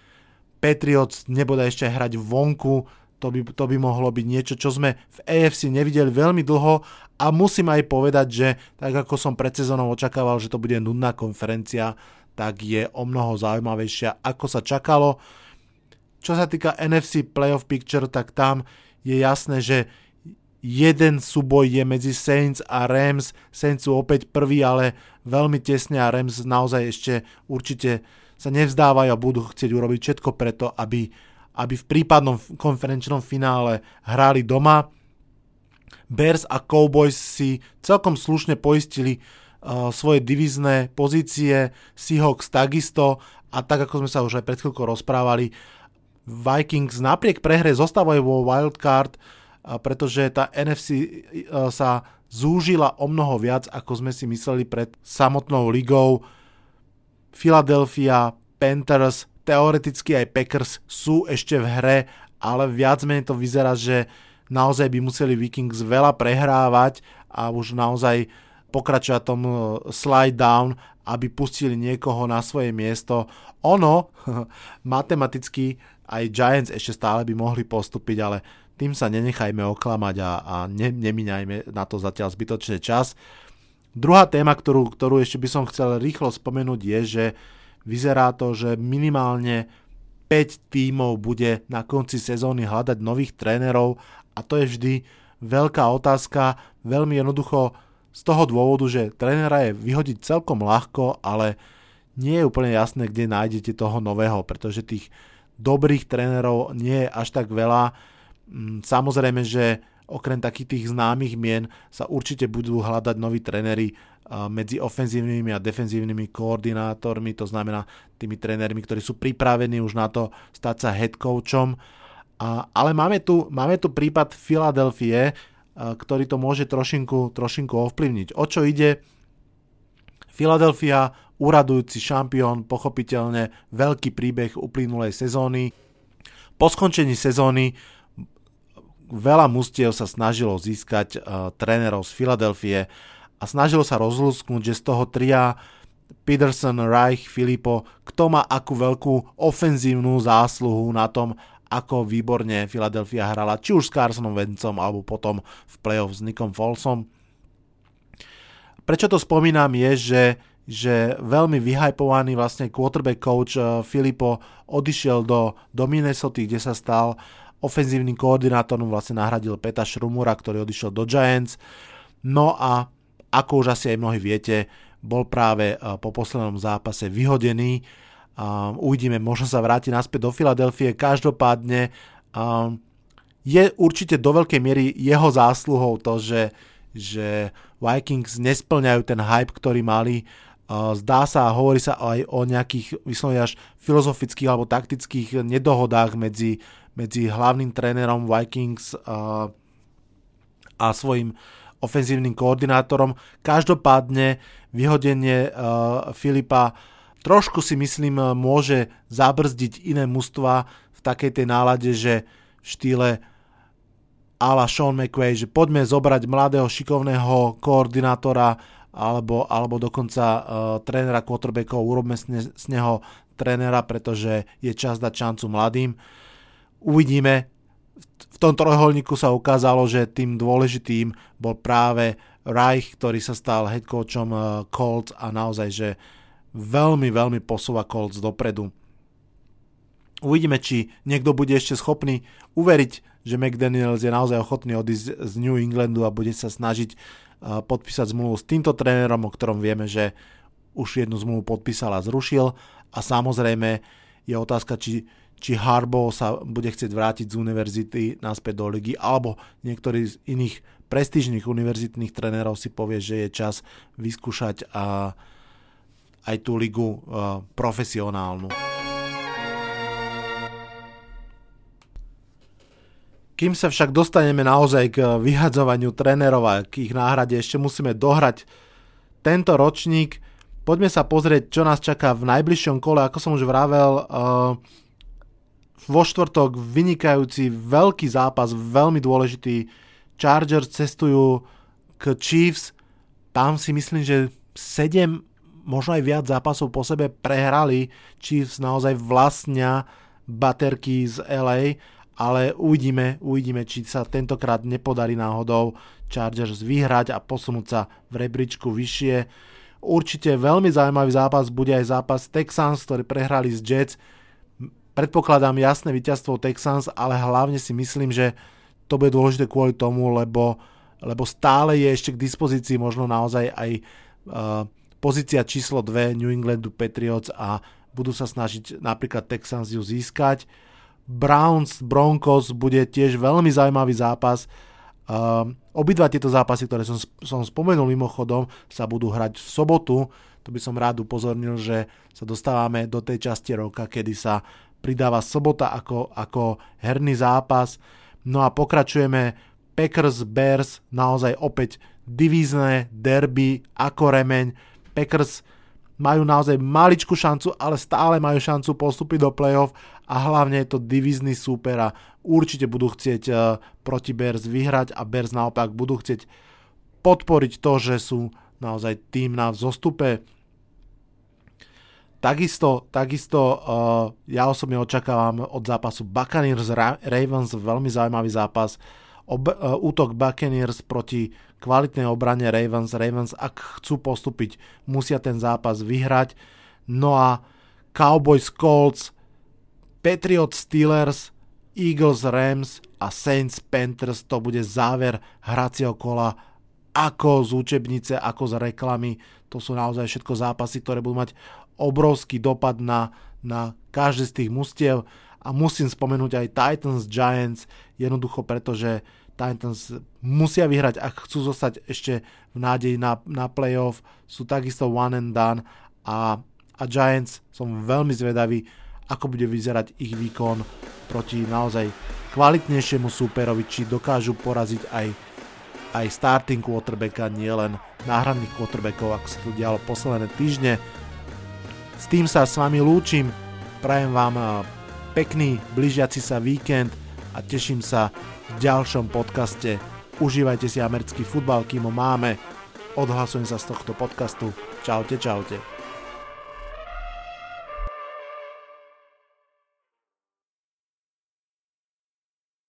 Patriots nebude ešte hrať vonku, to by, to by mohlo byť niečo, čo sme v AFC nevideli veľmi dlho a musím aj povedať, že tak ako som pred sezónou očakával, že to bude nudná konferencia, tak je o mnoho zaujímavejšia, ako sa čakalo. Čo sa týka NFC Playoff Picture, tak tam je jasné, že jeden súboj je medzi Saints a Rams. Saints sú opäť prvý, ale veľmi tesne a Rams naozaj ešte určite sa nevzdávajú a budú chcieť urobiť všetko preto, aby aby v prípadnom konferenčnom finále hrali doma. Bears a Cowboys si celkom slušne poistili uh, svoje divizné pozície, Seahawks takisto a tak ako sme sa už aj pred chvíľkou rozprávali, Vikings napriek prehre zostávajú vo wildcard, uh, pretože tá NFC uh, sa zúžila o mnoho viac, ako sme si mysleli pred samotnou ligou. Philadelphia, Panthers, teoreticky aj Packers sú ešte v hre, ale viac menej to vyzerá, že naozaj by museli Vikings veľa prehrávať a už naozaj pokračovať tom e, slide down, aby pustili niekoho na svoje miesto. Ono, [laughs] matematicky, aj Giants ešte stále by mohli postúpiť, ale tým sa nenechajme oklamať a, a ne, nemiňajme na to zatiaľ zbytočný čas. Druhá téma, ktorú, ktorú ešte by som chcel rýchlo spomenúť je, že Vyzerá to, že minimálne 5 tímov bude na konci sezóny hľadať nových trénerov a to je vždy veľká otázka, veľmi jednoducho z toho dôvodu, že trénera je vyhodiť celkom ľahko, ale nie je úplne jasné, kde nájdete toho nového, pretože tých dobrých trénerov nie je až tak veľa. Mm, samozrejme, že okrem takých tých známych mien sa určite budú hľadať noví tréneri medzi ofenzívnymi a defenzívnymi koordinátormi, to znamená tými trénermi, ktorí sú pripravení už na to stať sa head coachom. Ale máme tu, máme tu prípad Filadelfie, ktorý to môže trošinku, trošinku ovplyvniť. O čo ide? Filadelfia uradujúci šampión, pochopiteľne veľký príbeh uplynulej sezóny. Po skončení sezóny veľa mustiev sa snažilo získať uh, trénerov z Filadelfie a snažilo sa rozlúsknuť, že z toho tria Peterson, Reich, Filipo, kto má akú veľkú ofenzívnu zásluhu na tom, ako výborne Philadelphia hrala, či už s Carsonom Vencom, alebo potom v playoff s Nickom Folsom. Prečo to spomínam je, že, že veľmi vyhypovaný vlastne quarterback coach uh, Filipo odišiel do, do Minnesota, kde sa stal ofenzívnym koordinátorom, vlastne nahradil Peta Šrumura, ktorý odišiel do Giants. No a ako už asi aj mnohí viete, bol práve uh, po poslednom zápase vyhodený Um, uvidíme, možno sa vráti naspäť do Filadelfie. Každopádne um, je určite do veľkej miery jeho zásluhou to, že, že Vikings nesplňajú ten hype, ktorý mali. Uh, zdá sa a hovorí sa aj o nejakých vyslovene až filozofických alebo taktických nedohodách medzi, medzi hlavným trénerom Vikings uh, a svojim ofenzívnym koordinátorom. Každopádne vyhodenie uh, Filipa trošku si myslím môže zabrzdiť iné mužstva v takej tej nálade, že v štýle ala Sean McVay, že poďme zobrať mladého šikovného koordinátora alebo, alebo dokonca uh, trénera quarterbackov, urobme z, ne, z neho trénera, pretože je čas dať šancu mladým. Uvidíme. V tom trojuholníku sa ukázalo, že tým dôležitým bol práve Reich, ktorý sa stal head coachom uh, Colts a naozaj, že veľmi, veľmi posúva Colts dopredu. Uvidíme, či niekto bude ešte schopný uveriť, že McDaniels je naozaj ochotný odísť z New Englandu a bude sa snažiť podpísať zmluvu s týmto trénerom, o ktorom vieme, že už jednu zmluvu podpísal a zrušil. A samozrejme je otázka, či, či Harbo sa bude chcieť vrátiť z univerzity naspäť do ligy, alebo niektorý z iných prestížnych univerzitných trénerov si povie, že je čas vyskúšať aj tú ligu uh, profesionálnu. Kým sa však dostaneme naozaj k vyhadzovaniu trénerov a k ich náhrade, ešte musíme dohrať tento ročník. Poďme sa pozrieť, čo nás čaká v najbližšom kole. Ako som už vravel, uh, vo štvrtok vynikajúci veľký zápas, veľmi dôležitý. Chargers cestujú k Chiefs. Tam si myslím, že 7 možno aj viac zápasov po sebe prehrali, Chiefs naozaj vlastnia baterky z LA, ale uvidíme, uvidíme, či sa tentokrát nepodarí náhodou Chargers vyhrať a posunúť sa v rebríčku vyššie. Určite veľmi zaujímavý zápas bude aj zápas Texans, ktorí prehrali z Jets. Predpokladám jasné víťazstvo Texans, ale hlavne si myslím, že to bude dôležité kvôli tomu, lebo, lebo stále je ešte k dispozícii možno naozaj aj uh, pozícia číslo 2 New Englandu Patriots a budú sa snažiť napríklad Texans ju získať. Browns Broncos bude tiež veľmi zaujímavý zápas. Uh, obidva tieto zápasy, ktoré som, som spomenul mimochodom, sa budú hrať v sobotu. To by som rád upozornil, že sa dostávame do tej časti roka, kedy sa pridáva sobota ako, ako herný zápas. No a pokračujeme Packers Bears, naozaj opäť divízne derby ako remeň Packers majú naozaj maličkú šancu, ale stále majú šancu postúpiť do playoff a hlavne je to divizný súper a určite budú chcieť uh, proti Bears vyhrať a Bears naopak budú chcieť podporiť to, že sú naozaj tým na vzostupe. Takisto, takisto uh, ja osobne očakávam od zápasu Buccaneers Ravens veľmi zaujímavý zápas. Ob, uh, útok Buccaneers proti kvalitnej obrane Ravens. Ravens, ak chcú postúpiť, musia ten zápas vyhrať. No a Cowboys, Colts, Patriots, Steelers, Eagles, Rams a Saints, Panthers, to bude záver hracieho kola ako z učebnice, ako z reklamy. To sú naozaj všetko zápasy, ktoré budú mať obrovský dopad na, na každý z tých mustiev. A musím spomenúť aj Titans, Giants, jednoducho preto, že Titans musia vyhrať, ak chcú zostať ešte v nádeji na, na playoff, sú takisto one and done a, a Giants som veľmi zvedavý, ako bude vyzerať ich výkon proti naozaj kvalitnejšiemu súperovi, či dokážu poraziť aj, aj starting quarterbacka, nielen náhradných quarterbackov, ako sa to dialo posledné týždne. S tým sa s vami lúčim, prajem vám eh, pekný blížiaci sa víkend a teším sa v ďalšom podcaste. Užívajte si americký futbal, kým ho máme. Odhlasujem sa z tohto podcastu. Čaute, čaute.